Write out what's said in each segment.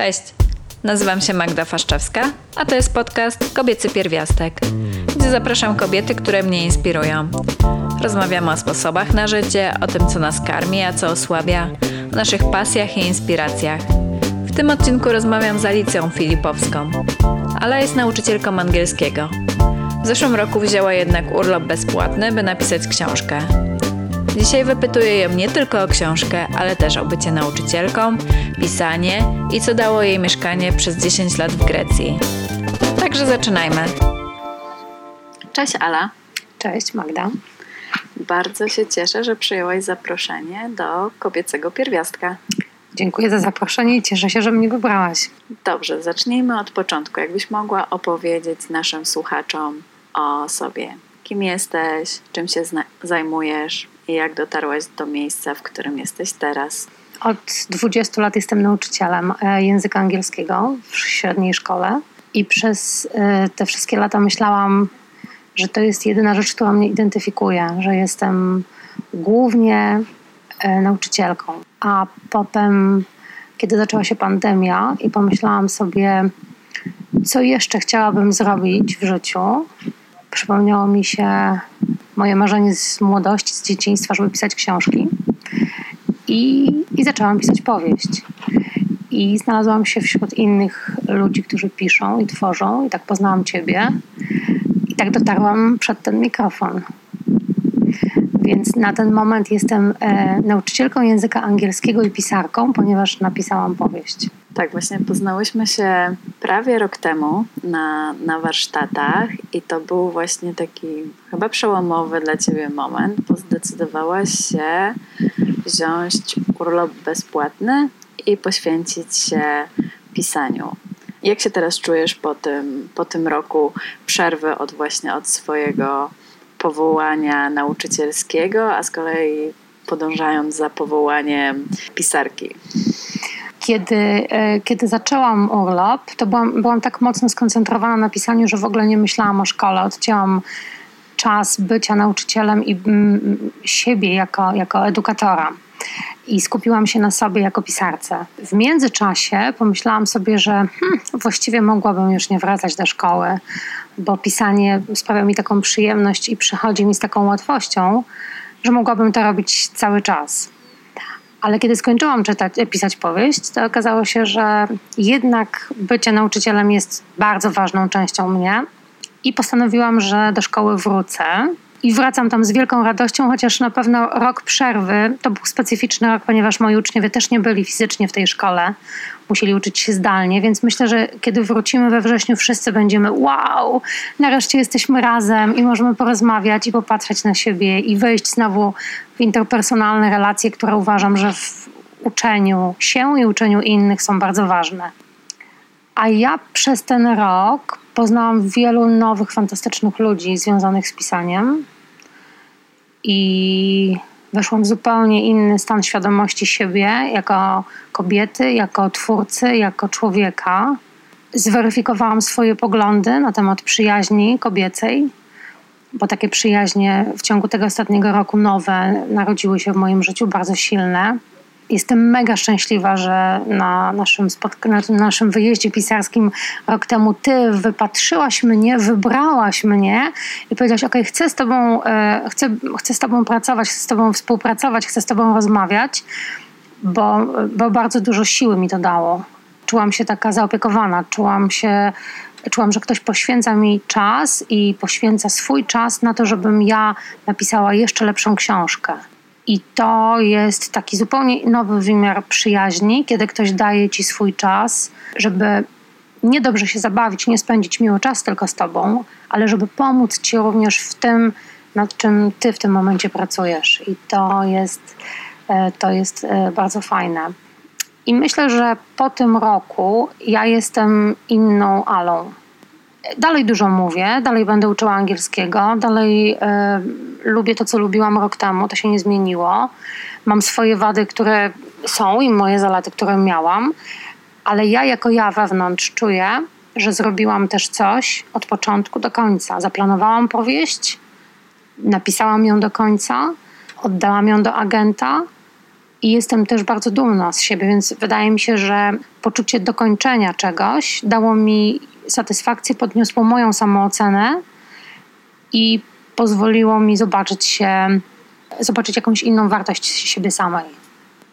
Cześć, nazywam się Magda Faszczewska, a to jest podcast Kobiecy Pierwiastek, gdzie zapraszam kobiety, które mnie inspirują. Rozmawiamy o sposobach na życie, o tym, co nas karmi, a co osłabia, o naszych pasjach i inspiracjach. W tym odcinku rozmawiam z Alicją Filipowską. Ala jest nauczycielką angielskiego. W zeszłym roku wzięła jednak urlop bezpłatny, by napisać książkę. Dzisiaj wypytuję ją nie tylko o książkę, ale też o bycie nauczycielką, pisanie i co dało jej mieszkanie przez 10 lat w Grecji. Także zaczynajmy. Cześć Ala. Cześć Magda. Bardzo się cieszę, że przyjęłaś zaproszenie do kobiecego pierwiastka. Dziękuję za zaproszenie i cieszę się, że mnie wybrałaś. Dobrze, zacznijmy od początku. Jakbyś mogła opowiedzieć naszym słuchaczom o sobie. Kim jesteś, czym się zajmujesz i jak dotarłaś do miejsca, w którym jesteś teraz? Od 20 lat jestem nauczycielem e, języka angielskiego w średniej szkole i przez e, te wszystkie lata myślałam, że to jest jedyna rzecz, która mnie identyfikuje, że jestem głównie e, nauczycielką. A potem, kiedy zaczęła się pandemia i pomyślałam sobie, co jeszcze chciałabym zrobić w życiu, przypomniało mi się moje marzenie z młodości, z dzieciństwa, żeby pisać książki. I, i zaczęłam pisać powieść. I znalazłam się wśród innych ludzi, którzy piszą i tworzą, i tak poznałam Ciebie. I tak dotarłam przed ten mikrofon. Więc na ten moment jestem e, nauczycielką języka angielskiego i pisarką, ponieważ napisałam powieść. Tak, właśnie poznałyśmy się prawie rok temu na, na warsztatach i to był właśnie taki chyba przełomowy dla Ciebie moment, bo zdecydowałaś się wziąć urlop bezpłatny i poświęcić się pisaniu. Jak się teraz czujesz po tym, po tym roku przerwy od właśnie od swojego powołania nauczycielskiego, a z kolei podążając za powołaniem pisarki? Kiedy, e, kiedy zaczęłam urlop, to byłam, byłam tak mocno skoncentrowana na pisaniu, że w ogóle nie myślałam o szkole. Odcięłam czas bycia nauczycielem i mm, siebie jako, jako edukatora. I skupiłam się na sobie jako pisarce. W międzyczasie pomyślałam sobie, że hmm, właściwie mogłabym już nie wracać do szkoły, bo pisanie sprawia mi taką przyjemność i przychodzi mi z taką łatwością, że mogłabym to robić cały czas. Ale kiedy skończyłam czytać, pisać powieść, to okazało się, że jednak bycie nauczycielem jest bardzo ważną częścią mnie i postanowiłam, że do szkoły wrócę. I wracam tam z wielką radością, chociaż na pewno rok przerwy to był specyficzny rok, ponieważ moi uczniowie też nie byli fizycznie w tej szkole, musieli uczyć się zdalnie, więc myślę, że kiedy wrócimy we wrześniu, wszyscy będziemy wow, nareszcie jesteśmy razem i możemy porozmawiać i popatrzeć na siebie i wejść znowu w interpersonalne relacje, które uważam, że w uczeniu się i uczeniu innych są bardzo ważne. A ja przez ten rok poznałam wielu nowych, fantastycznych ludzi związanych z pisaniem i weszłam w zupełnie inny stan świadomości siebie jako kobiety, jako twórcy, jako człowieka. Zweryfikowałam swoje poglądy na temat przyjaźni kobiecej, bo takie przyjaźnie w ciągu tego ostatniego roku nowe narodziły się w moim życiu bardzo silne. Jestem mega szczęśliwa, że na naszym, na naszym wyjeździe pisarskim rok temu ty wypatrzyłaś mnie, wybrałaś mnie i powiedziałaś, ok, chcę z tobą, e, chcę, chcę z tobą pracować, chcę z tobą współpracować, chcę z tobą rozmawiać, bo, bo bardzo dużo siły mi to dało. Czułam się taka zaopiekowana, czułam się czułam, że ktoś poświęca mi czas i poświęca swój czas na to, żebym ja napisała jeszcze lepszą książkę. I to jest taki zupełnie nowy wymiar przyjaźni, kiedy ktoś daje ci swój czas, żeby nie dobrze się zabawić, nie spędzić miło czas tylko z tobą, ale żeby pomóc ci również w tym, nad czym ty w tym momencie pracujesz. I to jest, e, to jest e, bardzo fajne. I myślę, że po tym roku ja jestem inną Alą. Dalej dużo mówię, dalej będę uczyła angielskiego, dalej y, lubię to, co lubiłam rok temu, to się nie zmieniło. Mam swoje wady, które są i moje zalety, które miałam, ale ja jako ja wewnątrz czuję, że zrobiłam też coś od początku do końca. Zaplanowałam powieść, napisałam ją do końca, oddałam ją do agenta i jestem też bardzo dumna z siebie, więc wydaje mi się, że poczucie dokończenia czegoś dało mi satysfakcję, podniosło moją samoocenę i pozwoliło mi zobaczyć się, zobaczyć jakąś inną wartość siebie samej.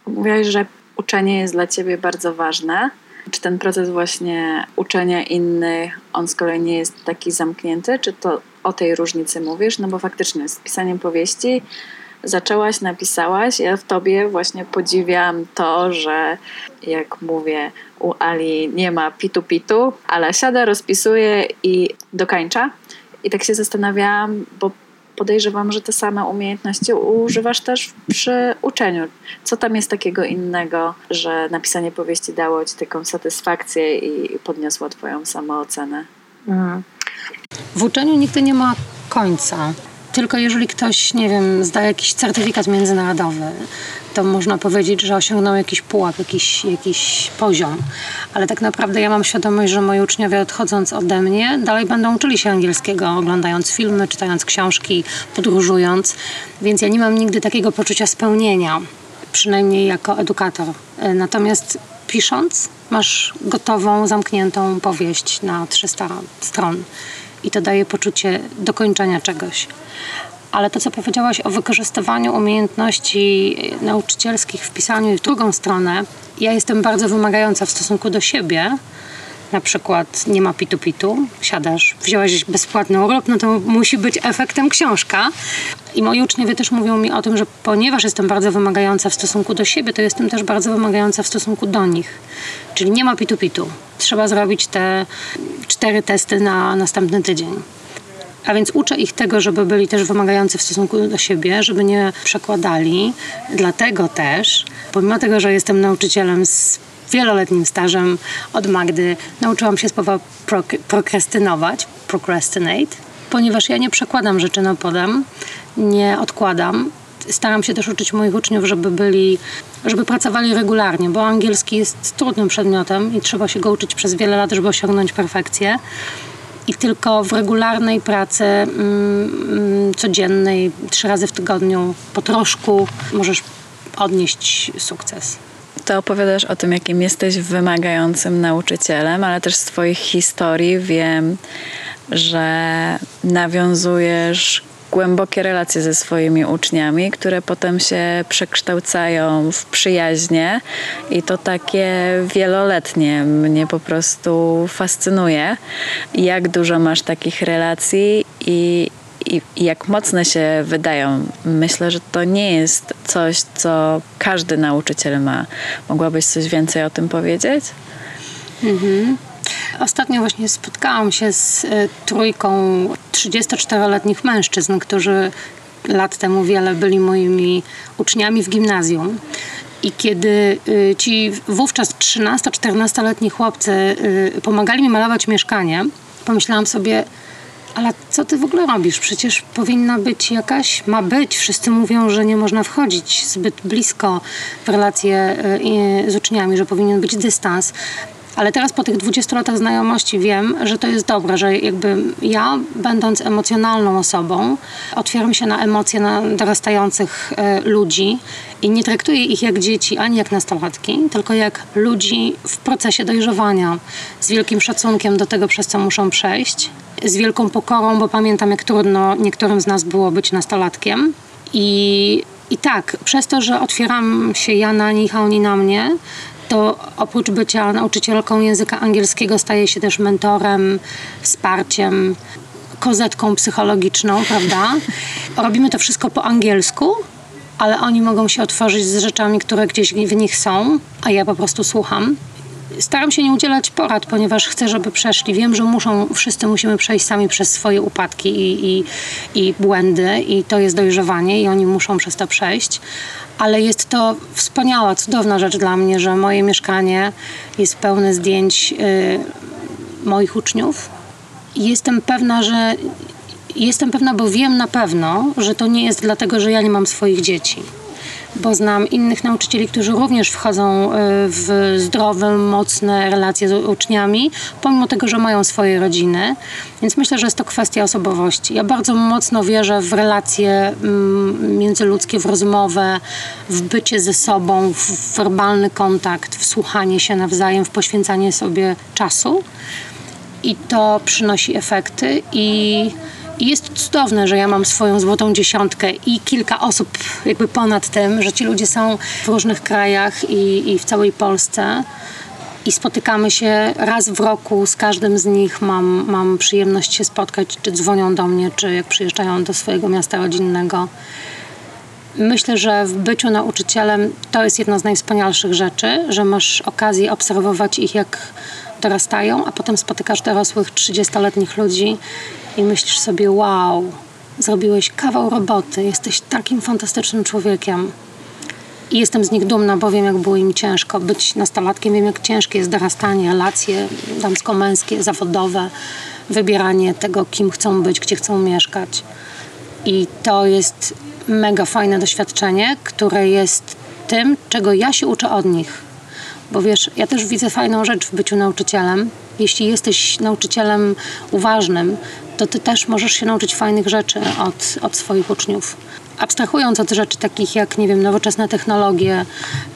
Mówiłaś, że uczenie jest dla ciebie bardzo ważne. Czy ten proces właśnie uczenia innych, on z kolei nie jest taki zamknięty? Czy to o tej różnicy mówisz? No bo faktycznie z pisaniem powieści zaczęłaś, napisałaś. Ja w tobie właśnie podziwiam to, że jak mówię, u Ali nie ma pitu-pitu, ale siada, rozpisuje i dokańcza. I tak się zastanawiałam, bo podejrzewam, że te same umiejętności używasz też przy uczeniu. Co tam jest takiego innego, że napisanie powieści dało ci taką satysfakcję i podniosło twoją samoocenę? Mm. W uczeniu nigdy nie ma końca. Tylko jeżeli ktoś, nie wiem, zda jakiś certyfikat międzynarodowy, to można powiedzieć, że osiągnął jakiś pułap, jakiś, jakiś poziom. Ale tak naprawdę ja mam świadomość, że moi uczniowie odchodząc ode mnie dalej będą uczyli się angielskiego, oglądając filmy, czytając książki, podróżując. Więc ja nie mam nigdy takiego poczucia spełnienia, przynajmniej jako edukator. Natomiast pisząc, masz gotową, zamkniętą powieść na 300 stron i to daje poczucie dokończenia czegoś. Ale to, co powiedziałaś o wykorzystywaniu umiejętności nauczycielskich w pisaniu i w drugą stronę, ja jestem bardzo wymagająca w stosunku do siebie. Na przykład nie ma pitu-pitu, siadasz, wziąłeś bezpłatny urlop, no to musi być efektem książka. I moi uczniowie też mówią mi o tym, że ponieważ jestem bardzo wymagająca w stosunku do siebie, to jestem też bardzo wymagająca w stosunku do nich. Czyli nie ma pitu-pitu. Trzeba zrobić te cztery testy na następny tydzień. A więc uczę ich tego, żeby byli też wymagający w stosunku do siebie, żeby nie przekładali. Dlatego też, pomimo tego, że jestem nauczycielem z wieloletnim stażem od Magdy, nauczyłam się słowa prokrastynować, procrastinate, ponieważ ja nie przekładam rzeczy na podem, nie odkładam. Staram się też uczyć moich uczniów, żeby byli, żeby pracowali regularnie, bo angielski jest trudnym przedmiotem i trzeba się go uczyć przez wiele lat, żeby osiągnąć perfekcję i tylko w regularnej pracy mm, mm, codziennej, trzy razy w tygodniu, po troszku możesz odnieść sukces. To opowiadasz o tym, jakim jesteś wymagającym nauczycielem, ale też z Twoich historii wiem, że nawiązujesz głębokie relacje ze swoimi uczniami, które potem się przekształcają w przyjaźnie i to takie wieloletnie mnie po prostu fascynuje, jak dużo masz takich relacji i, i, jak mocne się wydają. Myślę, że to nie jest coś, co każdy nauczyciel ma. Mogłabyś coś więcej o tym powiedzieć? Mhm. Ostatnio właśnie spotkałam się z e, trójką 34-letnich mężczyzn, którzy lat temu wiele byli moimi uczniami w gimnazjum. I kiedy e, ci wówczas 13-14-letni chłopcy e, pomagali mi malować mieszkanie, pomyślałam sobie, ale co ty w ogóle robisz? Przecież powinna być jakaś, ma być. Wszyscy mówią, że nie można wchodzić zbyt blisko w relacje z uczniami, że powinien być dystans. Ale teraz po tych 20 latach znajomości wiem, że to jest dobre, że jakby ja, będąc emocjonalną osobą, otwieram się na emocje na dorastających e, ludzi i nie traktuję ich jak dzieci ani jak nastolatki, tylko jak ludzi w procesie dojrzewania, z wielkim szacunkiem do tego, przez co muszą przejść, z wielką pokorą, bo pamiętam, jak trudno niektórym z nas było być nastolatkiem. I, I tak, przez to, że otwieram się ja na nich, a oni na mnie, to oprócz bycia nauczycielką języka angielskiego staje się też mentorem, wsparciem, kozetką psychologiczną, prawda? Robimy to wszystko po angielsku, ale oni mogą się otworzyć z rzeczami, które gdzieś w nich są, a ja po prostu słucham. Staram się nie udzielać porad, ponieważ chcę, żeby przeszli. Wiem, że muszą, wszyscy musimy przejść sami przez swoje upadki i, i, i błędy, i to jest dojrzewanie, i oni muszą przez to przejść ale jest to wspaniała, cudowna rzecz dla mnie, że moje mieszkanie jest pełne zdjęć y, moich uczniów. Jestem pewna, że jestem pewna, bo wiem na pewno, że to nie jest dlatego, że ja nie mam swoich dzieci. Bo znam innych nauczycieli, którzy również wchodzą y, w zdrowe, mocne relacje z uczniami, pomimo tego, że mają swoje rodziny. Więc myślę, że jest to kwestia osobowości. Ja bardzo mocno wierzę w relacje mm, międzyludzkie, w rozmowę, w bycie ze sobą, w werbalny kontakt, w słuchanie się nawzajem, w poświęcanie sobie czasu i to przynosi efekty i i jest cudowne, że ja mam swoją złotą dziesiątkę i kilka osób jakby ponad tym, że ci ludzie są w różnych krajach i, i w całej Polsce i spotykamy się raz w roku, z każdym z nich mam, mam przyjemność się spotkać, czy dzwonią do mnie, czy jak przyjeżdżają do swojego miasta rodzinnego. Myślę, że w byciu nauczycielem to jest jedna z najwspanialszych rzeczy, że masz okazję obserwować ich, jak dorastają, a potem spotykasz dorosłych 30-letnich ludzi i myślisz sobie: Wow, zrobiłeś kawał roboty, jesteś takim fantastycznym człowiekiem. I jestem z nich dumna, bo wiem, jak było im ciężko. Być nastolatkiem, wiem, jak ciężkie jest dorastanie, relacje damsko-męskie, zawodowe, wybieranie tego, kim chcą być, gdzie chcą mieszkać. I to jest mega fajne doświadczenie, które jest tym, czego ja się uczę od nich. Bo wiesz, ja też widzę fajną rzecz w byciu nauczycielem. Jeśli jesteś nauczycielem uważnym, to ty też możesz się nauczyć fajnych rzeczy od, od swoich uczniów. Abstrahując od rzeczy takich jak, nie wiem, nowoczesne technologie,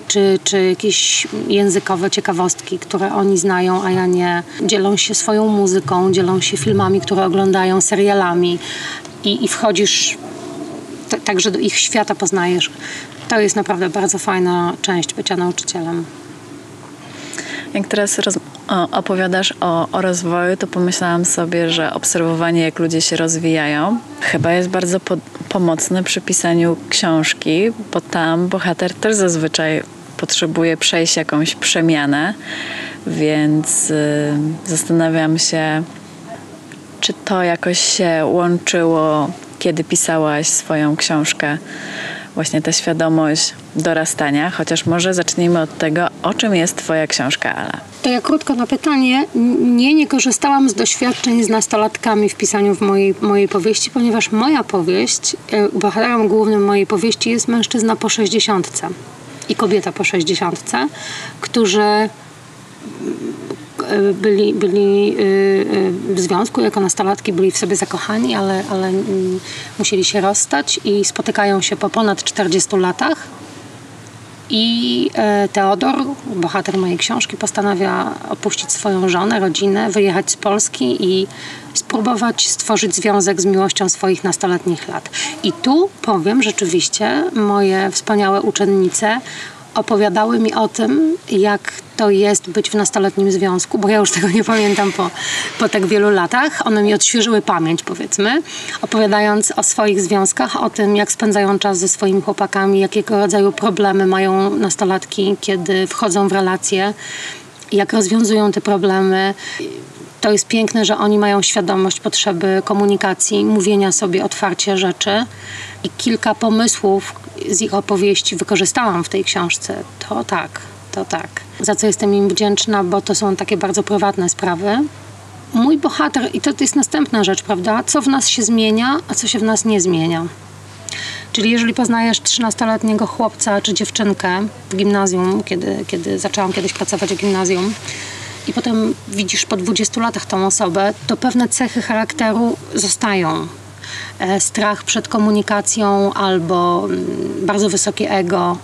czy, czy jakieś językowe ciekawostki, które oni znają, a ja nie. Dzielą się swoją muzyką, dzielą się filmami, które oglądają, serialami i, i wchodzisz także do ich świata poznajesz. To jest naprawdę bardzo fajna część bycia nauczycielem. Jak teraz roz- opowiadasz o, o rozwoju, to pomyślałam sobie, że obserwowanie, jak ludzie się rozwijają, chyba jest bardzo po- pomocne przy pisaniu książki, bo tam bohater też zazwyczaj potrzebuje przejść jakąś przemianę, więc y, zastanawiam się, czy to jakoś się łączyło, kiedy pisałaś swoją książkę, właśnie ta świadomość dorastania, chociaż może zacznijmy od tego, o czym jest Twoja książka, Ala. To ja krótko na pytanie. Nie, nie korzystałam z doświadczeń z nastolatkami w pisaniu w mojej, mojej powieści, ponieważ moja powieść, e, bohaterem głównym mojej powieści jest mężczyzna po 60 i kobieta po 60, którzy byli, byli y, y, w związku, jako nastolatki byli w sobie zakochani, ale, ale mm, musieli się rozstać i spotykają się po ponad 40 latach. I e, Teodor, bohater mojej książki, postanawia opuścić swoją żonę, rodzinę, wyjechać z Polski i spróbować stworzyć związek z miłością swoich nastoletnich lat. I tu powiem rzeczywiście, moje wspaniałe uczennice opowiadały mi o tym, jak to jest być w nastoletnim związku, bo ja już tego nie pamiętam po, po tak wielu latach. One mi odświeżyły pamięć, powiedzmy, opowiadając o swoich związkach, o tym, jak spędzają czas ze swoimi chłopakami, jakiego rodzaju problemy mają nastolatki, kiedy wchodzą w relacje, jak rozwiązują te problemy. To jest piękne, że oni mają świadomość potrzeby komunikacji, mówienia sobie otwarcie rzeczy. I kilka pomysłów z ich opowieści wykorzystałam w tej książce. To tak, to tak. Za co jestem im wdzięczna, bo to są takie bardzo prywatne sprawy. Mój bohater, i to, jest następna rzecz, prawda? Co w nas się zmienia, a co się w nas nie zmienia. Czyli jeżeli poznajesz 13-letniego chłopca czy dziewczynkę w gimnazjum, kiedy, kiedy zaczęłam kiedyś pracować w gimnazjum, i potem widzisz po 20 latach tą osobę, to pewne cechy charakteru zostają. E, Strach przed komunikacją, albo mm, bardzo wysokie ego,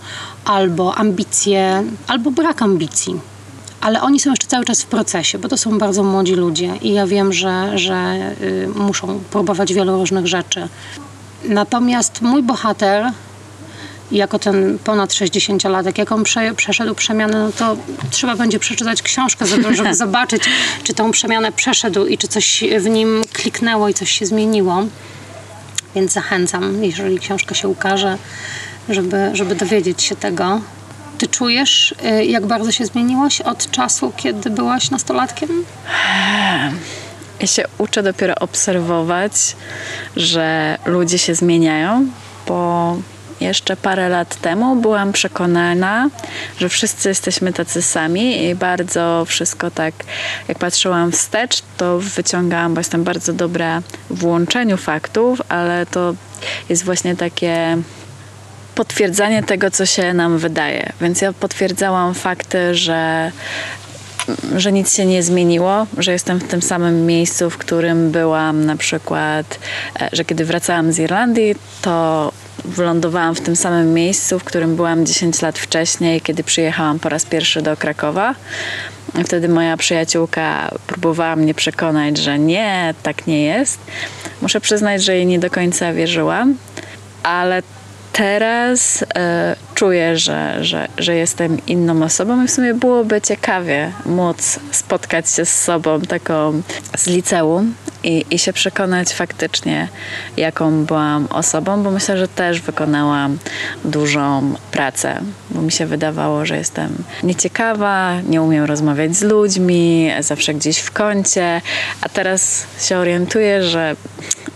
albo ambicje, albo brak ambicji. Ale oni są jeszcze cały czas w procesie, bo to są bardzo młodzi ludzie i ja wiem, że, że y, muszą próbować wielu różnych rzeczy. Natomiast mój bohater jako ten ponad 60-latek, jak on prze, przeszedł przemianę, no to trzeba będzie przeczytać książkę, żeby, żeby zobaczyć, czy tą przemianę przeszedł i czy coś w nim kliknęło i coś się zmieniło. Więc zachęcam, jeżeli książka się ukaże, żeby, żeby dowiedzieć się tego. Ty czujesz, y, jak bardzo się zmieniłaś od czasu, kiedy byłaś nastolatkiem? Ja się uczę dopiero obserwować, że ludzie się zmieniają, bo jeszcze parę lat temu byłam przekonana, że wszyscy jesteśmy tacy sami i bardzo wszystko tak, jak patrzyłam wstecz, to wyciągałam, bo jestem bardzo dobra w łączeniu faktów, ale to jest właśnie takie potwierdzanie tego, co się nam wydaje. Więc ja potwierdzałam fakty, że że nic się nie zmieniło, że jestem w tym samym miejscu, w którym byłam na przykład, e, że kiedy wracałam z Irlandii, to wylądowałam w tym samym miejscu, w którym byłam 10 lat wcześniej, kiedy przyjechałam po raz pierwszy do Krakowa. Wtedy moja przyjaciółka próbowała mnie przekonać, że nie, tak nie jest. Muszę przyznać, że jej nie do końca wierzyłam, ale teraz e, czuję, że, że, że jestem inną osobą i w sumie byłoby ciekawie móc spotkać się z sobą taką z liceum i, i się przekonać faktycznie, jaką byłam osobą, bo myślę, że też wykonałam dużą pracę, bo mi się wydawało, że jestem nieciekawa, nie umiem rozmawiać z ludźmi, zawsze gdzieś w kącie, a teraz się orientuję, że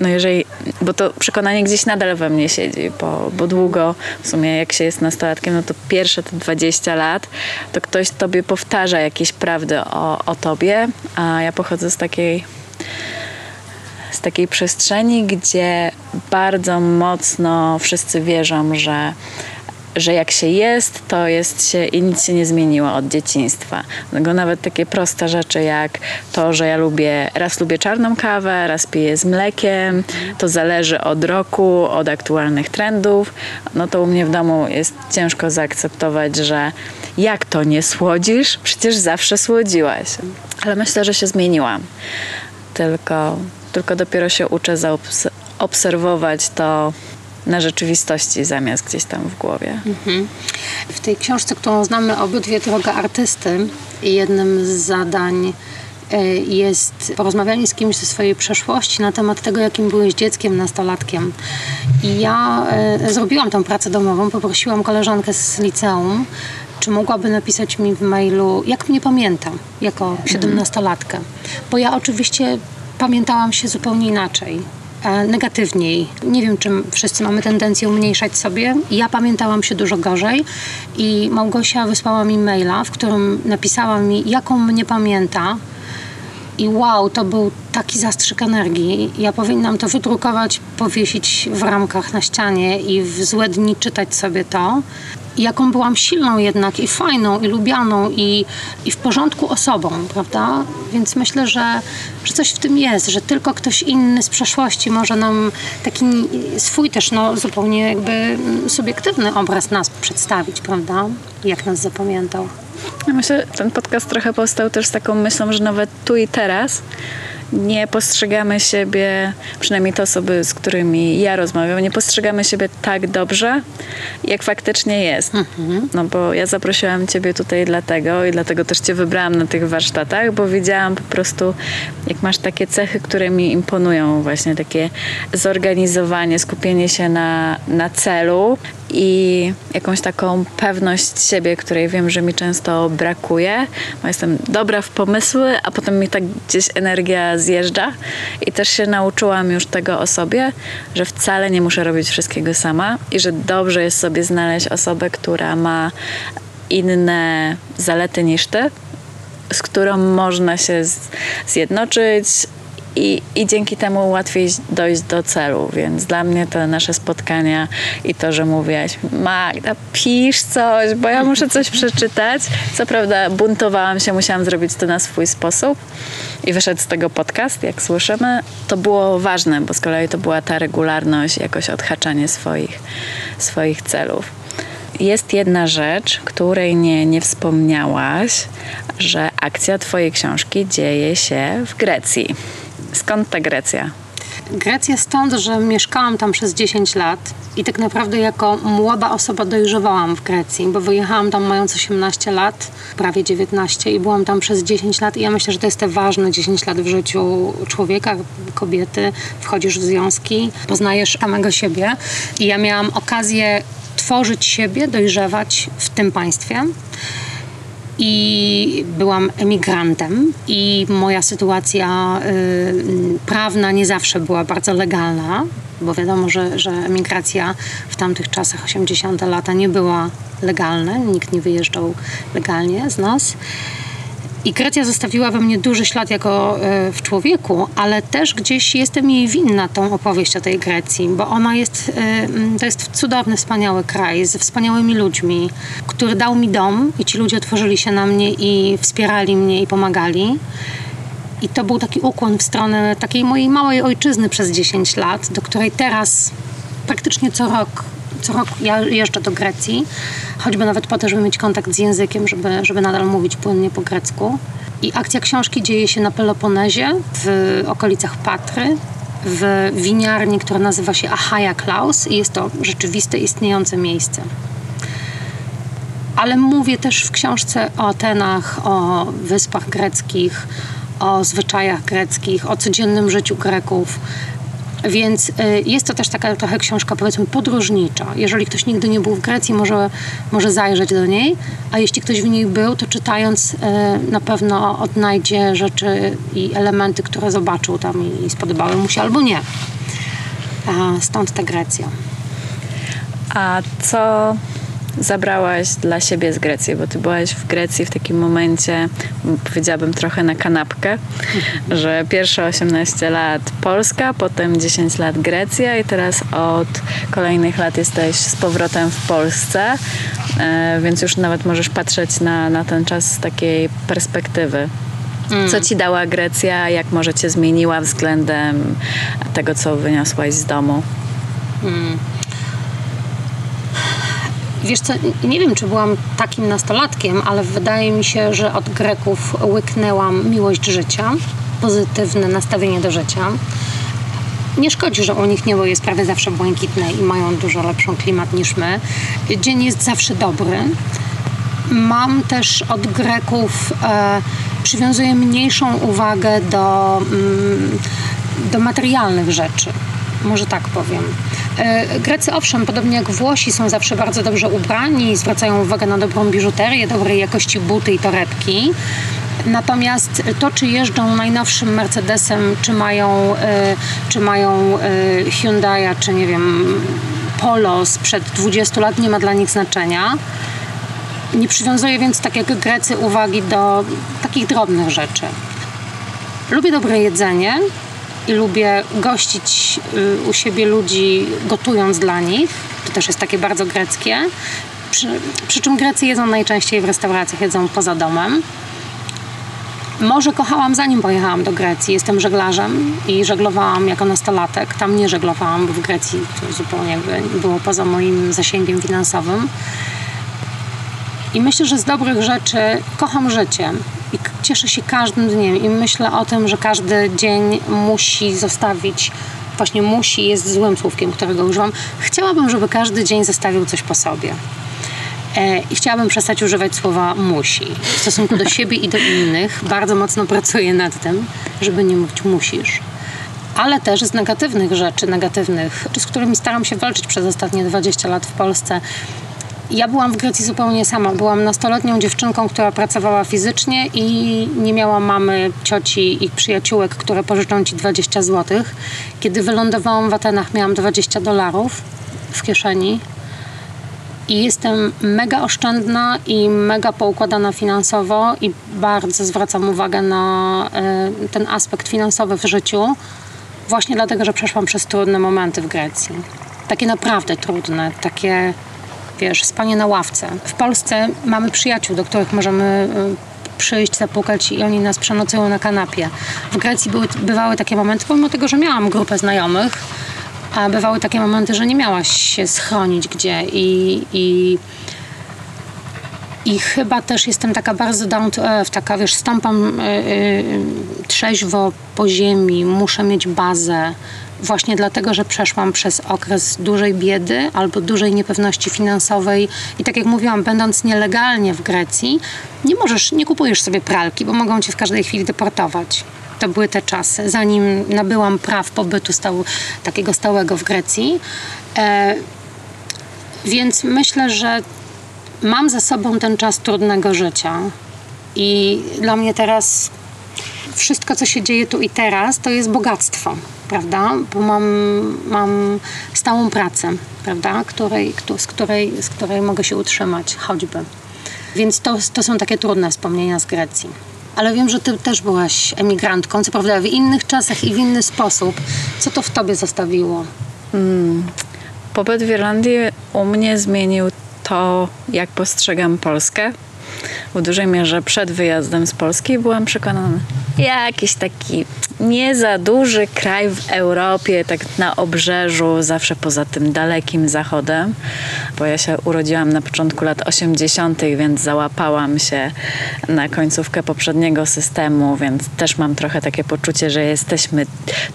no jeżeli, bo to przekonanie gdzieś nadal we mnie siedzi, bo, bo długo w sumie jak się jest nastolatkiem, no to pierwsze te 20 lat, to ktoś tobie powtarza jakieś prawdy o, o tobie, a ja pochodzę z takiej z takiej przestrzeni, gdzie bardzo mocno wszyscy wierzą, że że jak się jest, to jest się i nic się nie zmieniło od dzieciństwa. Dlatego nawet takie proste rzeczy jak to, że ja lubię, raz lubię czarną kawę, raz piję z mlekiem, to zależy od roku, od aktualnych trendów, no to u mnie w domu jest ciężko zaakceptować, że jak to nie słodzisz? Przecież zawsze słodziłaś. Ale myślę, że się zmieniłam. Tylko, tylko dopiero się uczę zaobserwować to na rzeczywistości zamiast gdzieś tam w głowie. W tej książce, którą znamy obydwie Droga Artysty, jednym z zadań e, jest porozmawianie z kimś ze swojej przeszłości na temat tego, jakim byłeś dzieckiem, nastolatkiem. I ja e, zrobiłam tą pracę domową, poprosiłam koleżankę z liceum, czy mogłaby napisać mi w mailu, jak mnie pamiętam jako siedemnastolatkę. Bo ja oczywiście pamiętałam się zupełnie inaczej negatywniej. Nie wiem, czym wszyscy mamy tendencję umniejszać sobie. Ja pamiętałam się dużo gorzej i Małgosia wysłała mi maila, w którym napisała mi, jaką mnie pamięta. I wow, to był taki zastrzyk energii. Ja powinnam to wydrukować, powiesić w ramkach na ścianie i w złe dni czytać sobie to. Jaką byłam silną jednak i fajną, i lubianą, i, i w porządku osobą, prawda? Więc myślę, że, że coś w tym jest, że tylko ktoś inny z przeszłości może nam taki swój też no, zupełnie jakby subiektywny obraz nas przedstawić, prawda? Jak nas zapamiętał. Ja myślę, że ten podcast trochę powstał też z taką myślą, że nawet tu i teraz nie postrzegamy siebie, przynajmniej te osoby, z którymi ja rozmawiam, nie postrzegamy siebie tak dobrze, jak faktycznie jest. No bo ja zaprosiłam Ciebie tutaj dlatego i dlatego też Cię wybrałam na tych warsztatach, bo widziałam po prostu, jak masz takie cechy, które mi imponują, właśnie takie zorganizowanie, skupienie się na, na celu i jakąś taką pewność siebie, której wiem, że mi często brakuje, bo jestem dobra w pomysły, a potem mi tak gdzieś energia zjeżdża. I też się nauczyłam już tego o sobie, że wcale nie muszę robić wszystkiego sama i że dobrze jest sobie znaleźć osobę, która ma inne zalety niż ty, z którą można się zjednoczyć i, i dzięki temu łatwiej dojść do celu. Więc dla mnie te nasze spotkania i to, że mówiłaś, Magda, pisz coś, bo ja muszę coś przeczytać. Co prawda buntowałam się, musiałam zrobić to na swój sposób i wyszedł z tego podcast, jak słyszymy. To było ważne, bo z kolei to była ta regularność, jakoś odhaczanie swoich, swoich celów. Jest jedna rzecz, której nie, nie wspomniałaś, że akcja Twojej książki dzieje się w Grecji. Skąd ta Grecja? Grecja stąd, że mieszkałam tam przez 10 lat i tak naprawdę jako młoda osoba dojrzewałam w Grecji, bo wyjechałam tam mając 18 lat, prawie 19 i byłam tam przez 10 lat i ja myślę, że to jest te ważne 10 lat w życiu człowieka, kobiety. Wchodzisz w związki, poznajesz samego siebie i ja miałam okazję tworzyć siebie, dojrzewać w tym państwie i byłam emigrantem i moja sytuacja y, prawna nie zawsze była bardzo legalna, bo wiadomo, że, że emigracja w tamtych czasach, 80 lata, nie była legalna, nikt nie wyjeżdżał legalnie z nas. I Grecja zostawiła we mnie duży ślad jako e, w człowieku, ale też gdzieś jestem jej winna tą opowieść o tej Grecji, bo ona jest, e, to jest cudowny, wspaniały kraj ze wspaniałymi ludźmi, który dał mi dom i ci ludzie otworzyli się na mnie i wspierali mnie i pomagali. I to był taki ukłon w stronę takiej mojej małej ojczyzny przez 10 lat, do której teraz praktycznie co rok, co rok ja jeżdżę do Grecji, choćby nawet po to, żeby mieć kontakt z językiem, żeby, żeby nadal mówić płynnie po grecku. I akcja książki dzieje się na Peloponezie, w okolicach Patry, w winiarni, która nazywa się Achaja Klaus i jest to rzeczywiste, istniejące miejsce. Ale mówię też w książce o Atenach, o wyspach greckich, o zwyczajach greckich, o codziennym życiu Greków. Więc y, jest to też taka trochę książka, powiedzmy, podróżnicza. Jeżeli ktoś nigdy nie był w Grecji, może, może zajrzeć do niej, a jeśli ktoś w niej był, to czytając y, na pewno odnajdzie rzeczy i elementy, które zobaczył tam i spodobały mu się albo nie. Stąd ta Grecja. A co zabrałaś dla siebie z Grecji? Bo ty byłaś w Grecji w takim momencie, powiedziałabym trochę na kanapkę, że pierwsze 18 lat Polska, potem 10 lat Grecja i teraz od kolejnych lat jesteś z powrotem w Polsce, e, więc już nawet możesz patrzeć na, na ten czas z takiej perspektywy. Co ci dała Grecja? Jak może cię zmieniła względem tego, co wyniosłaś z domu? Wiesz co, nie wiem, czy byłam takim nastolatkiem, ale wydaje mi się, że od Greków łyknęłam miłość życia, pozytywne nastawienie do życia. Nie szkodzi, że u nich niebo jest prawie zawsze błękitne i mają dużo lepszą klimat niż my. Dzień jest zawsze dobry. Mam też od Greków, e, przywiązuję mniejszą uwagę do, mm, do materialnych rzeczy. Może tak powiem. E, Grecy, owszem, podobnie jak Włosi, są zawsze bardzo dobrze ubrani, zwracają uwagę na dobrą biżuterię, dobrej jakości buty i torebki. Natomiast to, czy jeżdżą najnowszym Mercedesem, czy mają, e, czy mają e, Hyundai'a, czy nie wiem, Polo sprzed 20 lat, nie ma dla nich znaczenia. Nie przywiązuję więc, tak jak Grecy, uwagi do takich drobnych rzeczy. Lubię dobre jedzenie i lubię gościć y, u siebie ludzi, gotując dla nich. To też jest takie bardzo greckie. Przy, przy czym Grecy jedzą najczęściej w restauracjach, jedzą poza domem. Morze kochałam zanim pojechałam do Grecji. Jestem żeglarzem i żeglowałam jako nastolatek. Tam nie żeglowałam, bo w Grecji to zupełnie było poza moim zasięgiem finansowym. I myślę, że z dobrych rzeczy kocham życie i cieszę się każdym dniem i myślę o tym, że każdy dzień musi zostawić, właśnie musi jest złym słówkiem, którego używam. Chciałabym, żeby każdy dzień zostawił coś po sobie. E, I chciałabym przestać używać słowa musi. W stosunku do siebie i do innych bardzo mocno pracuję nad tym, żeby nie mówić musisz. Ale też z negatywnych rzeczy, negatywnych, z którymi staram się walczyć przez ostatnie 20 lat w Polsce. Ja byłam w Grecji zupełnie sama. Byłam nastoletnią dziewczynką, która pracowała fizycznie i nie miała mamy, cioci i przyjaciółek, które pożyczą ci 20 zł. Kiedy wylądowałam w Atenach, miałam 20 dolarów w kieszeni. I jestem mega oszczędna i mega poukładana finansowo i bardzo zwracam uwagę na e, ten aspekt finansowy w życiu. Właśnie dlatego, że przeszłam przez trudne momenty w Grecji. Takie naprawdę trudne, takie wiesz, spanie na ławce. W Polsce mamy przyjaciół, do których możemy y, przyjść, zapukać i oni nas przenocują na kanapie. W Grecji były, bywały takie momenty, pomimo tego, że miałam grupę znajomych, a bywały takie momenty, że nie miałaś się schronić gdzie i, i i chyba też jestem taka bardzo down to earth, taka wiesz, stąpam y, y, trzeźwo po ziemi, muszę mieć bazę. Właśnie dlatego, że przeszłam przez okres dużej biedy albo dużej niepewności finansowej i tak jak mówiłam, będąc nielegalnie w Grecji, nie możesz, nie kupujesz sobie pralki, bo mogą cię w każdej chwili deportować. To były te czasy, zanim nabyłam praw pobytu stał, takiego stałego w Grecji. E, więc myślę, że mam za sobą ten czas trudnego życia. I dla mnie teraz wszystko, co się dzieje tu i teraz, to jest bogactwo, prawda? Bo mam, mam stałą pracę, prawda? Której, któ- z, której, z której mogę się utrzymać choćby. Więc to, to są takie trudne wspomnienia z Grecji. Ale wiem, że ty też byłaś emigrantką, co prawda w innych czasach i w inny sposób. Co to w tobie zostawiło? Pobyt w Irlandii u mnie zmienił to, jak postrzegam Polskę. W dużej mierze przed wyjazdem z Polski byłam przekonana, jakiś taki nie za duży kraj w Europie, tak na obrzeżu, zawsze poza tym dalekim zachodem, bo ja się urodziłam na początku lat 80., więc załapałam się na końcówkę poprzedniego systemu, więc też mam trochę takie poczucie, że jesteśmy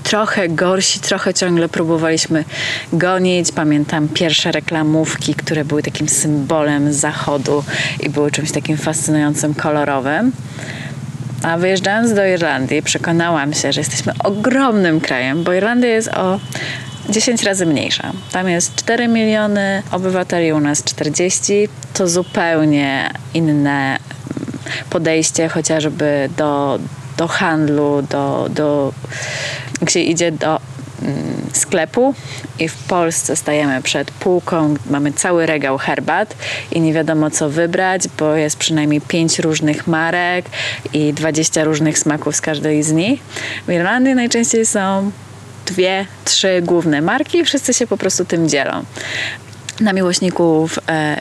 trochę gorsi, trochę ciągle próbowaliśmy gonić. Pamiętam pierwsze reklamówki, które były takim symbolem zachodu i były czymś takim fascynującym, kolorowym. A wyjeżdżając do Irlandii, przekonałam się, że jesteśmy ogromnym krajem, bo Irlandia jest o 10 razy mniejsza. Tam jest 4 miliony obywateli, u nas 40. To zupełnie inne podejście chociażby do, do handlu, do, do, się idzie do mm, sklepu i w Polsce stajemy przed półką, mamy cały regał herbat i nie wiadomo co wybrać, bo jest przynajmniej pięć różnych marek i 20 różnych smaków z każdej z nich. W Irlandii najczęściej są dwie, trzy główne marki i wszyscy się po prostu tym dzielą. Na miłośników e,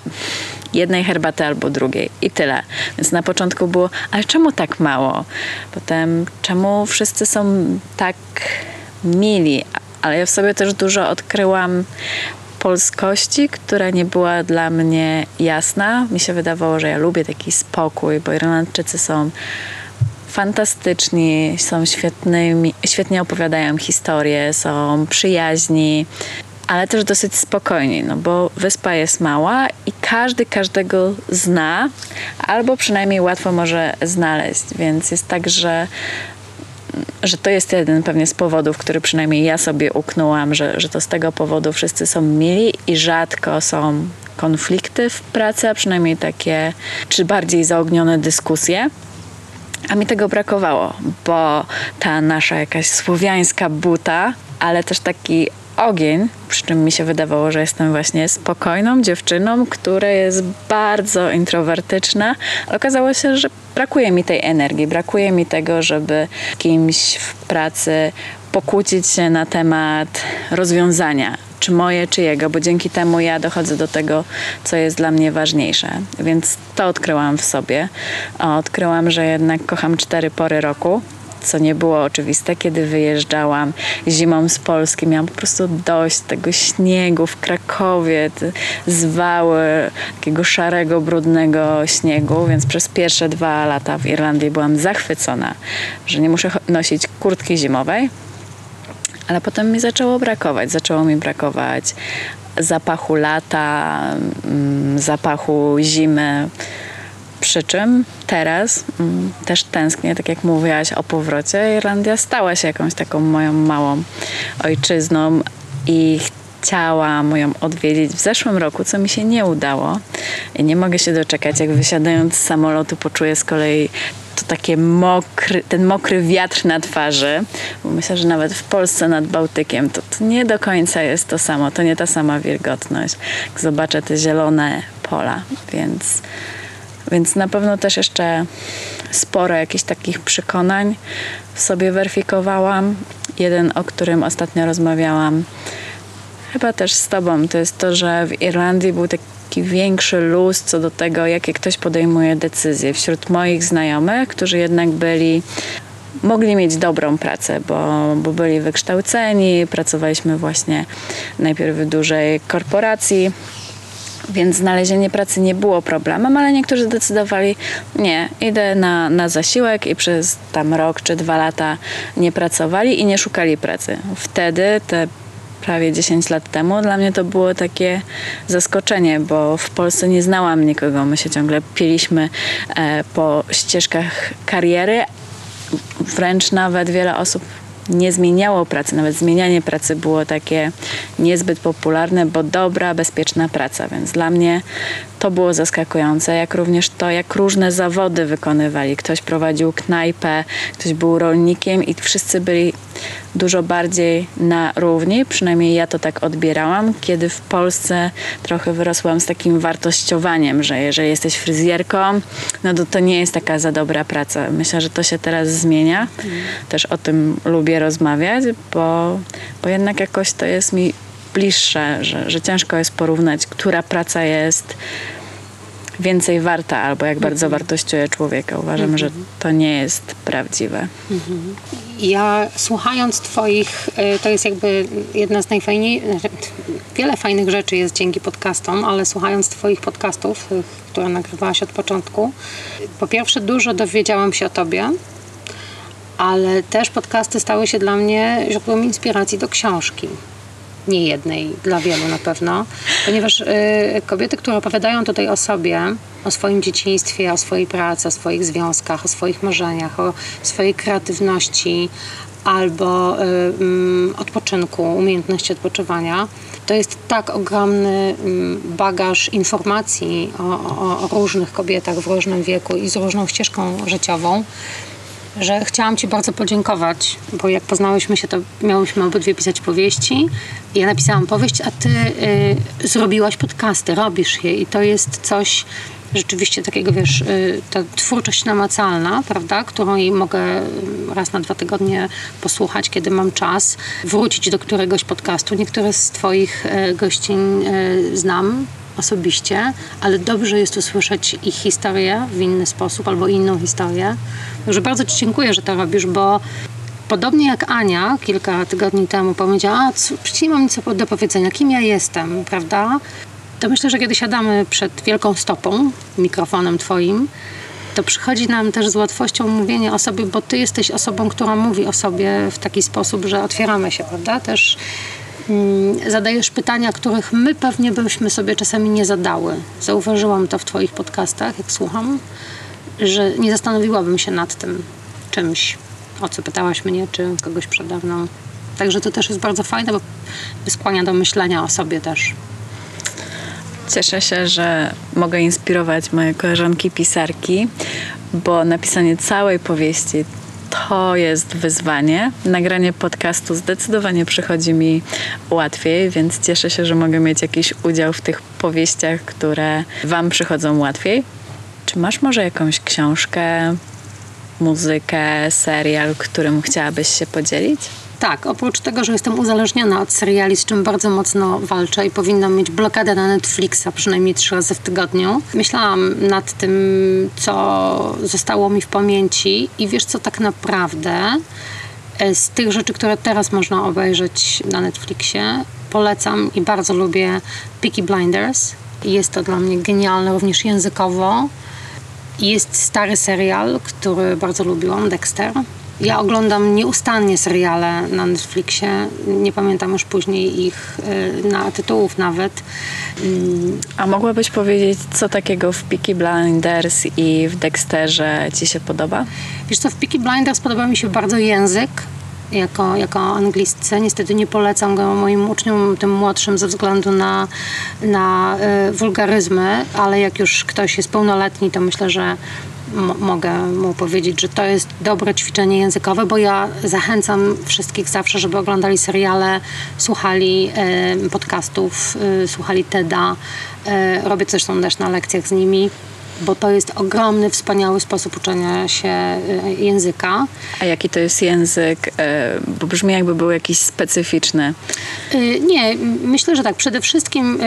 jednej herbaty albo drugiej i tyle. Więc na początku było, ale czemu tak mało? Potem, czemu wszyscy są tak mili? Ale ja w sobie też dużo odkryłam polskości, która nie była dla mnie jasna. Mi się wydawało, że ja lubię taki spokój, bo Irlandczycy są fantastyczni, są świetnymi, świetnie opowiadają historie, są przyjaźni, ale też dosyć spokojni, no bo wyspa jest mała i każdy każdego zna, albo przynajmniej łatwo może znaleźć, więc jest tak, że że to jest jeden pewnie z powodów, który przynajmniej ja sobie uknęłam, że, że to z tego powodu wszyscy są mili i rzadko są konflikty w pracy, a przynajmniej takie, czy bardziej zaognione dyskusje. A mi tego brakowało, bo ta nasza jakaś słowiańska buta, ale też taki ogień, przy czym mi się wydawało, że jestem właśnie spokojną dziewczyną, która jest bardzo introwertyczna, okazało się, że brakuje mi tej energii, brakuje mi tego, żeby kimś w pracy pokłócić się na temat rozwiązania, czy moje, czy jego, bo dzięki temu ja dochodzę do tego, co jest dla mnie ważniejsze. Więc to odkryłam w sobie. Odkryłam, że jednak kocham cztery pory roku co nie było oczywiste, kiedy wyjeżdżałam zimą z Polski. Miałam po prostu dość tego śniegu w Krakowie, zwały takiego szarego, brudnego śniegu, więc przez pierwsze dwa lata w Irlandii byłam zachwycona, że nie muszę nosić kurtki zimowej. Ale potem mi zaczęło brakować. Zaczęło mi brakować zapachu lata, mm, zapachu zimy. Przy czym teraz mm, też tęsknię, tak jak mówiłaś o powrocie. Irlandia stała się jakąś taką moją małą ojczyzną i chciałam ją odwiedzić w zeszłym roku, co mi się nie udało. I nie mogę się doczekać, jak wysiadając z samolotu poczuję z kolei to takie mokry, ten mokry wiatr na twarzy, bo myślę, że nawet w Polsce nad Bałtykiem to, to nie do końca jest to samo, to nie ta sama wilgotność. Jak zobaczę te zielone pola, więc więc na pewno też jeszcze sporo jakichś takich przekonań w sobie weryfikowałam. Jeden, o którym ostatnio rozmawiałam, chyba też z Tobą, to jest to, że w Irlandii był taki większy luz co do tego, jakie ktoś podejmuje decyzje. Wśród moich znajomych, którzy jednak byli mogli mieć dobrą pracę, bo, bo byli wykształceni, pracowaliśmy właśnie najpierw w dużej korporacji, więc znalezienie pracy nie było problemem, ale niektórzy zdecydowali, nie, idę na, na zasiłek i przez tam rok czy dwa lata nie pracowali i nie szukali pracy. Wtedy te prawie 10 lat temu dla mnie to było takie zaskoczenie, bo w Polsce nie znałam nikogo. My się ciągle pieliśmy e, po ścieżkach kariery. Wręcz nawet wiele osób nie zmieniało pracy, nawet zmienianie pracy było takie niezbyt popularne, bo dobra, bezpieczna praca, więc dla mnie to było zaskakujące, jak również to, jak różne zawody wykonywali. Ktoś prowadził knajpę, ktoś był rolnikiem i wszyscy byli dużo bardziej na równi, przynajmniej ja to tak odbierałam, kiedy w Polsce trochę wyrosłam z takim wartościowaniem, że jeżeli jesteś fryzjerką, no to to nie jest taka za dobra praca. Myślę, że to się teraz zmienia. Też o tym lubię rozmawiać, bo, bo jednak jakoś to jest mi bliższe, że, że ciężko jest porównać, która praca jest więcej warta albo jak bardzo wartościuje człowieka. Uważam, że to nie jest prawdziwe. Ja słuchając Twoich, y, to jest jakby jedna z najfajniejszych, wiele fajnych rzeczy jest dzięki podcastom, ale słuchając Twoich podcastów, tych, które nagrywałaś od początku, po pierwsze dużo dowiedziałam się o Tobie, ale też podcasty stały się dla mnie źródłem inspiracji do książki. Nie jednej, dla wielu na pewno, ponieważ y, kobiety, które opowiadają tutaj o sobie, o swoim dzieciństwie, o swojej pracy, o swoich związkach, o swoich marzeniach, o swojej kreatywności albo mm, odpoczynku, umiejętności odpoczywania, to jest tak ogromny mm, bagaż informacji o, o, o różnych kobietach w różnym wieku i z różną ścieżką życiową, że chciałam Ci bardzo podziękować, bo jak poznałyśmy się, to miałyśmy obydwie pisać powieści. Ja napisałam powieść, a Ty y, zrobiłaś podcasty, robisz je i to jest coś rzeczywiście takiego, wiesz, y, ta twórczość namacalna, prawda, którą mogę raz na dwa tygodnie posłuchać, kiedy mam czas, wrócić do któregoś podcastu. Niektóre z Twoich y, gościń y, znam, osobiście, ale dobrze jest usłyszeć ich historię w inny sposób albo inną historię. Także bardzo Ci dziękuję, że to robisz, bo podobnie jak Ania kilka tygodni temu powiedziała, a przecież nie mam nic do powiedzenia, kim ja jestem, prawda? To myślę, że kiedy siadamy przed wielką stopą, mikrofonem Twoim, to przychodzi nam też z łatwością mówienie o sobie, bo Ty jesteś osobą, która mówi o sobie w taki sposób, że otwieramy się, prawda? Też mm, zadajesz pytania, których my pewnie byśmy sobie czasami nie zadały. Zauważyłam to w Twoich podcastach, jak słucham, że nie zastanowiłabym się nad tym czymś, o co pytałaś mnie, czy kogoś przede mną. Także to też jest bardzo fajne, bo skłania do myślenia o sobie też. Cieszę się, że mogę inspirować moje koleżanki pisarki, bo napisanie całej powieści to jest wyzwanie. Nagranie podcastu zdecydowanie przychodzi mi łatwiej, więc cieszę się, że mogę mieć jakiś udział w tych powieściach, które Wam przychodzą łatwiej. Czy masz może jakąś książkę, muzykę, serial, którym chciałabyś się podzielić? Tak, oprócz tego, że jestem uzależniona od seriali, z czym bardzo mocno walczę i powinnam mieć blokadę na Netflixa przynajmniej trzy razy w tygodniu. Myślałam nad tym, co zostało mi w pamięci i wiesz co tak naprawdę e, z tych rzeczy, które teraz można obejrzeć na Netflixie, polecam i bardzo lubię Peaky Blinders. Jest to dla mnie genialne również językowo. Jest stary serial, który bardzo lubiłam, Dexter. Ja oglądam nieustannie seriale na Netflixie. Nie pamiętam już później ich y, na tytułów nawet. Mm, A mogłabyś powiedzieć, co takiego w Peaky Blinders i w Dexterze Ci się podoba? Wiesz co, w Peaky Blinders podoba mi się bardzo język jako, jako anglistce. Niestety nie polecam go moim uczniom, tym młodszym, ze względu na, na y, wulgaryzmy, ale jak już ktoś jest pełnoletni, to myślę, że mogę mu powiedzieć, że to jest dobre ćwiczenie językowe, bo ja zachęcam wszystkich zawsze, żeby oglądali seriale, słuchali y, podcastów, y, słuchali TEDa. Y, robię zresztą też na lekcjach z nimi bo to jest ogromny, wspaniały sposób uczenia się języka. A jaki to jest język? E, Bo brzmi jakby był jakiś specyficzny. Nie, myślę, że tak. Przede wszystkim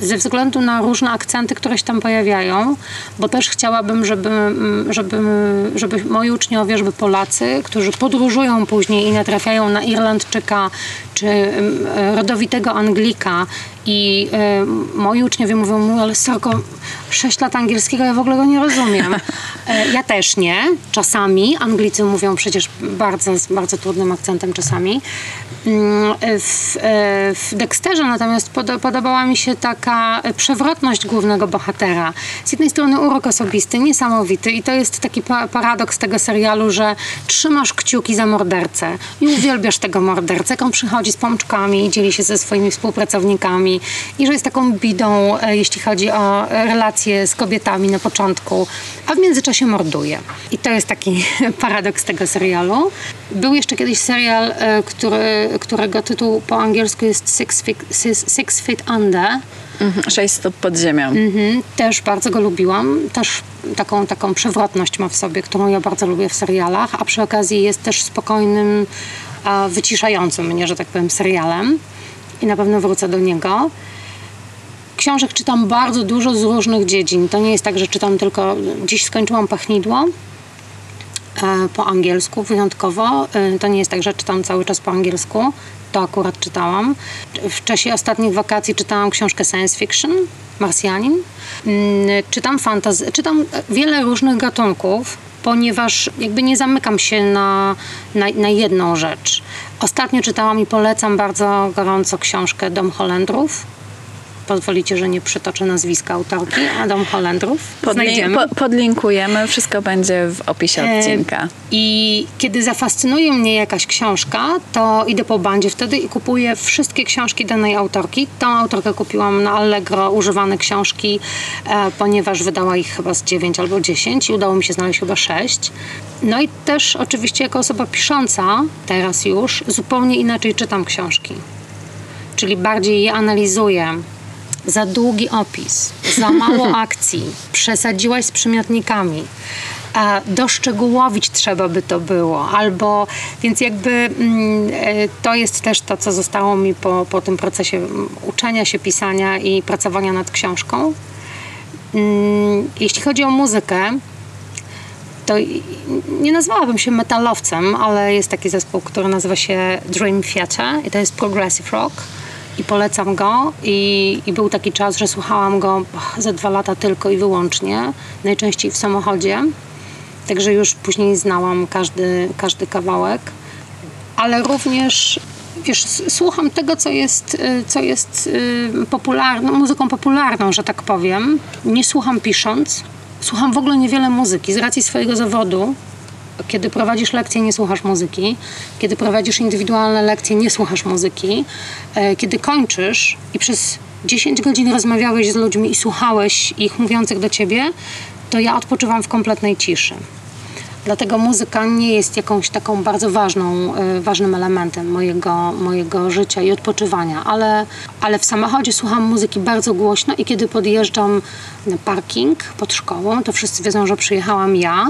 ze względu na różne akcenty, które się tam pojawiają, bo też chciałabym, żeby, mm, żeby, żeby moi uczniowie, żeby Polacy, którzy podróżują później i natrafiają na Irlandczyka czy mm, rodowitego Anglika i y, moi uczniowie mówią mu, ale Sorko, 6 lat angielskiego, ja w ogóle go nie rozumiem. E, ja też nie. Czasami Anglicy mówią przecież bardzo, z bardzo trudnym akcentem czasami. Mm, W, e, w Dexterze natomiast podo- podobała mi się taka przewrotność głównego bohatera. Z jednej strony urok osobisty, niesamowity i to jest taki pa- paradoks tego serialu, że trzymasz kciuki za mordercę i uwielbiasz tego mordercę, jak on przychodzi przychodzi z pączkami, dzieli się ze swoimi współpracownikami i że jest taką bidą, e, jeśli chodzi o relacje z kobietami na początku, a w międzyczasie morduje. I to jest taki paradoks tego serialu. Był jeszcze kiedyś serial, e, który, którego tytuł po angielsku jest Six Feet, Six, Feet Under. Mhm, Sześć stóp pod ziemią. Mhm, też bardzo go lubiłam. Też taką, taką przewrotność ma w sobie, którą ja bardzo lubię w serialach, a przy okazji jest też spokojnym, wyciszającym mnie, że tak powiem, serialem. I na pewno wrócę do niego. Książek czytam bardzo dużo z różnych dziedzin. To nie jest tak, że czytam tylko. Dziś skończyłam pachnidło e, po angielsku wyjątkowo. E, To nie jest tak, że czytam cały czas po angielsku. To akurat czytałam. W czasie ostatnich wakacji czytałam książkę science fiction, Marsjanin. Mm, Czytam fantasy, czytam wiele różnych gatunków, ponieważ jakby nie zamykam się na, na, na jedną rzecz. Ostatnio czytałam i polecam bardzo gorąco książkę Dom Holendrów. Pozwolicie, że nie przytoczę nazwiska autorki, a Dom Holendrów znajdziemy. po, podlinkujemy, wszystko będzie w opisie E, odcinka. I kiedy zafascynuje mnie jakaś książka, to idę po bandzie wtedy i kupuję wszystkie książki danej autorki. Tą autorkę kupiłam na Allegro, używane książki, e, ponieważ wydała ich chyba z 9 albo 10 i udało mi się znaleźć chyba 6. No i też oczywiście jako osoba pisząca, teraz już, zupełnie inaczej czytam książki. Czyli bardziej je analizuję. Za długi opis, za mało akcji, przesadziłaś z przymiotnikami, a doszczegółowić trzeba by to było, albo więc jakby mm, e, to jest też to, co zostało mi po, po tym procesie mm, uczenia się, pisania i pracowania nad książką. Mm, Jeśli chodzi o muzykę, to nie nazwałabym się metalowcem, ale jest taki zespół, który nazywa się Dream Theater i to jest progressive rock i polecam go i, i był taki czas, że słuchałam go ze dwa lata tylko i wyłącznie, najczęściej w samochodzie, także już później znałam każdy, każdy kawałek, ale również wiesz, słucham tego, co jest, y, co jest y, popularną, muzyką popularną, że tak powiem. Nie słucham pisząc. Słucham w ogóle niewiele muzyki z racji swojego zawodu. Kiedy prowadzisz lekcje, nie słuchasz muzyki. Kiedy prowadzisz indywidualne lekcje, nie słuchasz muzyki. E, Kiedy kończysz i przez 10 godzin rozmawiałeś z ludźmi i słuchałeś ich mówiących do ciebie, to ja odpoczywam w kompletnej ciszy. Dlatego muzyka nie jest jakąś taką bardzo ważną, y, ważnym elementem mojego, mojego życia i odpoczywania, ale, ale w samochodzie słucham muzyki bardzo głośno i kiedy podjeżdżam na parking pod szkołą, to wszyscy wiedzą, że przyjechałam ja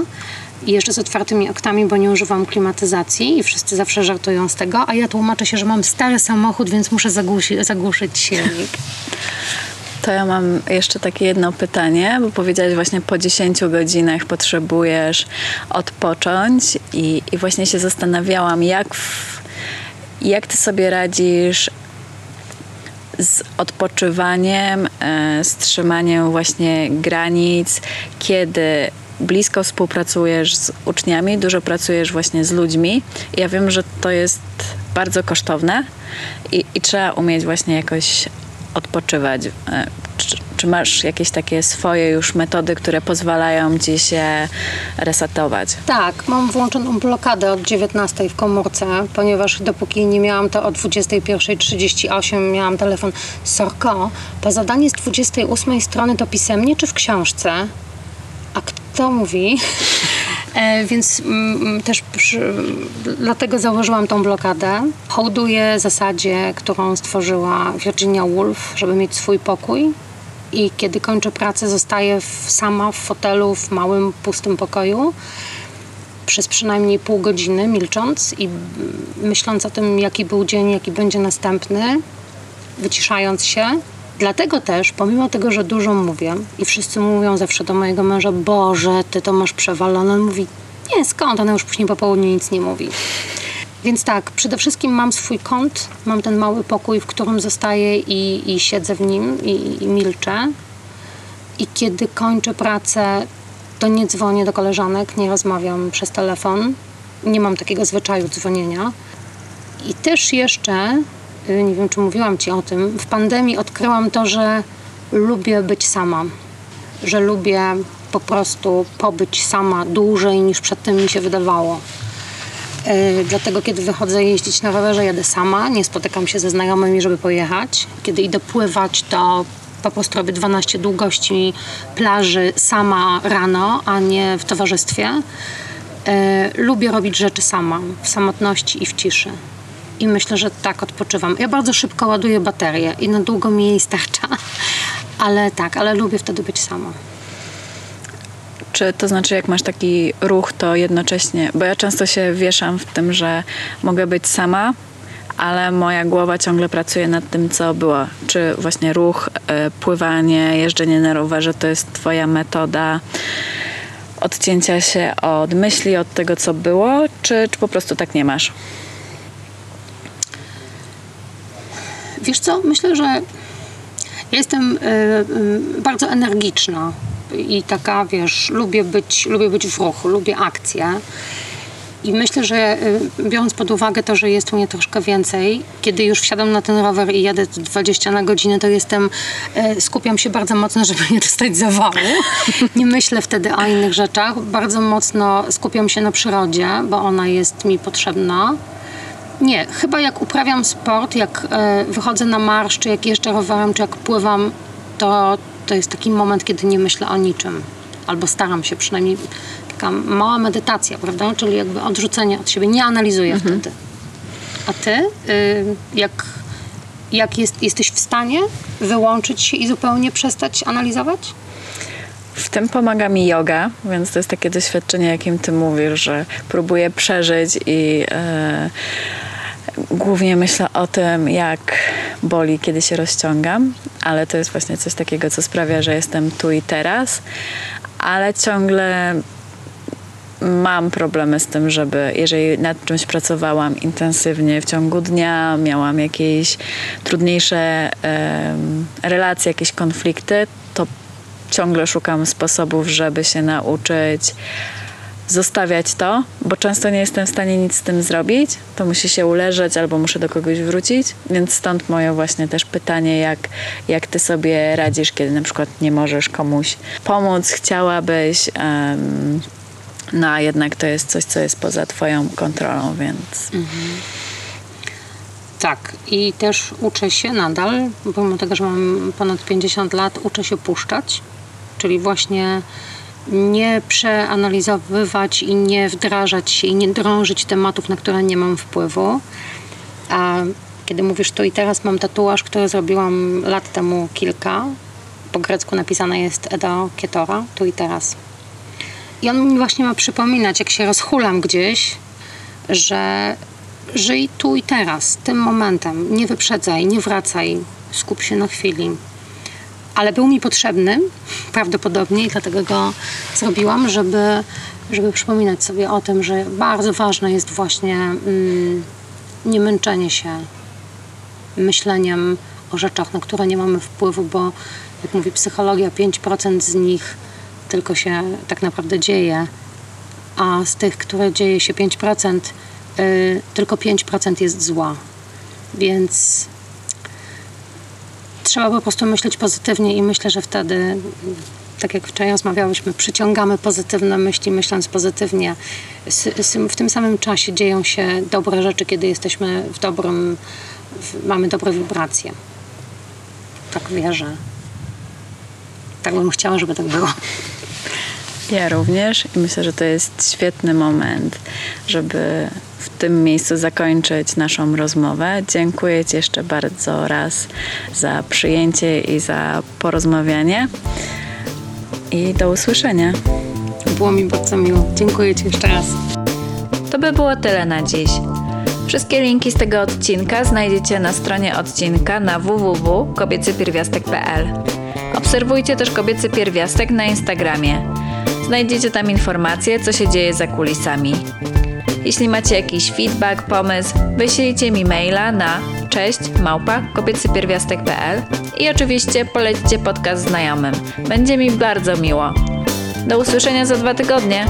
i jeszcze z otwartymi oktami, bo nie używam klimatyzacji i wszyscy zawsze żartują z tego, a ja tłumaczę się, że mam stary samochód, więc muszę zagłusi, zagłuszyć silnik. To ja mam jeszcze takie jedno pytanie, bo powiedziałaś właśnie po 10 godzinach potrzebujesz odpocząć i, i właśnie się zastanawiałam, jak, w, jak ty sobie radzisz z odpoczywaniem, e, z trzymaniem właśnie granic, kiedy blisko współpracujesz z uczniami, dużo pracujesz właśnie z ludźmi. Ja wiem, że to jest bardzo kosztowne i, i trzeba umieć właśnie jakoś odpoczywać. E, Czy, czy masz jakieś takie swoje już metody, które pozwalają ci się resetować? Tak, mam włączoną blokadę od 19 w komórce, ponieważ dopóki nie miałam to o 21.38, miałam telefon Sorko, to zadanie z 28 strony to pisemnie czy w książce? Kto mówi? E, więc mm, też przy, dlatego założyłam tą blokadę. Hołduję zasadzie, którą stworzyła Virginia Woolf, żeby mieć swój pokój. I kiedy kończę pracę, zostaję w, sama w fotelu w małym, pustym pokoju przez przynajmniej pół godziny, milcząc i mm, myśląc o tym, jaki był dzień, jaki będzie następny, wyciszając się. Dlatego też, pomimo tego, że dużo mówię i wszyscy mówią zawsze do mojego męża, Boże, ty to masz przewalone, on mówi, nie, skąd, ona już później po południu nic nie mówi. Więc tak, przede wszystkim mam swój kąt, mam ten mały pokój, w którym zostaję i, i siedzę w nim i, i milczę. I kiedy kończę pracę, to nie dzwonię do koleżanek, nie rozmawiam przez telefon. Nie mam takiego zwyczaju dzwonienia. I też jeszcze, nie wiem czy mówiłam Ci o tym, w pandemii odkryłam to, że lubię być sama. Że lubię po prostu pobyć sama dłużej niż przedtem mi się wydawało. Yy, Dlatego, kiedy wychodzę jeździć na rowerze, jadę sama, nie spotykam się ze znajomymi, żeby pojechać. Kiedy idę pływać, to po prostu robię 12 długości plaży sama rano, a nie w towarzystwie. Yy, Lubię robić rzeczy sama, w samotności i w ciszy. I myślę, że tak odpoczywam. Ja bardzo szybko ładuję baterię i na długo mi jej starcza. Ale tak, ale lubię wtedy być sama. Czy to znaczy, jak masz taki ruch, to jednocześnie, bo ja często się wieszam w tym, że mogę być sama, ale moja głowa ciągle pracuje nad tym, co było. Czy właśnie ruch, e, pływanie, jeżdżenie na rowerze to jest Twoja metoda odcięcia się od myśli, od tego, co było, czy, czy po prostu tak nie masz? Wiesz co, myślę, że jestem y, y, bardzo energiczna i taka, wiesz, lubię być, lubię być w ruchu, lubię akcję. I myślę, że y, biorąc pod uwagę to, że jest u mnie troszkę więcej, kiedy już wsiadam na ten rower i jadę 20 na godzinę, to jestem, skupiam się bardzo mocno, żeby nie dostać zawału. Nie myślę wtedy o innych rzeczach. Bardzo mocno skupiam się na przyrodzie, bo ona jest mi potrzebna. Nie, chyba jak uprawiam sport, jak e, wychodzę na marsz, czy jak jeżdżę rowerem, czy jak pływam, to, to jest taki moment, kiedy nie myślę o niczym. Albo staram się przynajmniej. Taka mała medytacja, prawda? Czyli jakby odrzucenie od siebie. Nie analizuję wtedy. A ty, y, jak, jak jest, jesteś w stanie wyłączyć się i zupełnie przestać analizować? W tym pomaga mi yoga, więc to jest takie doświadczenie, jakim ty mówisz, że próbuję przeżyć i e, głównie myślę o tym, jak boli, kiedy się rozciągam, ale to jest właśnie coś takiego, co sprawia, że jestem tu i teraz, ale ciągle mam problemy z tym, żeby jeżeli nad czymś pracowałam intensywnie w ciągu dnia, miałam jakieś trudniejsze em, relacje, jakieś konflikty, ciągle szukam sposobów, żeby się nauczyć zostawiać to, bo często nie jestem w stanie nic z tym zrobić. To musi się uleżeć albo muszę do kogoś wrócić, więc stąd moje właśnie też pytanie, jak, jak ty sobie radzisz, kiedy na przykład nie możesz komuś pomóc, chciałabyś, em, no a jednak to jest coś, co jest poza twoją kontrolą, więc Tak, i też uczę się nadal, pomimo tego, że mam ponad 50 lat, uczę się puszczać, czyli właśnie nie przeanalizowywać i nie wdrażać się i nie drążyć tematów, na które nie mam wpływu. A kiedy mówisz tu i teraz, mam tatuaż, który zrobiłam lat temu kilka. Po grecku napisane jest Edo Kietora, tu i teraz. I on mi właśnie ma przypominać, jak się rozchulam gdzieś, że żyj tu i teraz, tym momentem. Nie wyprzedzaj, nie wracaj, skup się na chwili. Ale był mi potrzebny prawdopodobnie i dlatego go zrobiłam, żeby, żeby przypominać sobie o tym, że bardzo ważne jest właśnie mm, nie męczenie się myśleniem o rzeczach, na które nie mamy wpływu, bo jak mówi psychologia, 5% z nich tylko się tak naprawdę dzieje, a z tych, które dzieje się 5%, y, tylko 5% jest zła. Więc trzeba po prostu myśleć pozytywnie i myślę, że wtedy, tak jak wczoraj rozmawiałyśmy, przyciągamy pozytywne myśli, myśląc pozytywnie. W tym samym czasie dzieją się dobre rzeczy, kiedy jesteśmy w dobrym, mamy dobre wibracje. Tak wierzę. Tak bym chciała, żeby tak było. Ja również i myślę, że to jest świetny moment, żeby w tym miejscu zakończyć naszą rozmowę. Dziękuję Ci jeszcze bardzo raz za przyjęcie i za porozmawianie. I do usłyszenia. Było mi bardzo miło. Dziękuję Ci jeszcze raz. To by było tyle na dziś. Wszystkie linki z tego odcinka znajdziecie na stronie odcinka na www.kobiecypierwiastek.pl. Obserwujcie też Kobiecy Pierwiastek na Instagramie. Znajdziecie tam informacje, co się dzieje za kulisami. Jeśli macie jakiś feedback, pomysł, wyślijcie mi maila na cześć małpa kobiecypierwiastek.pl i oczywiście polećcie podcast znajomym. Będzie mi bardzo miło. Do usłyszenia za dwa tygodnie.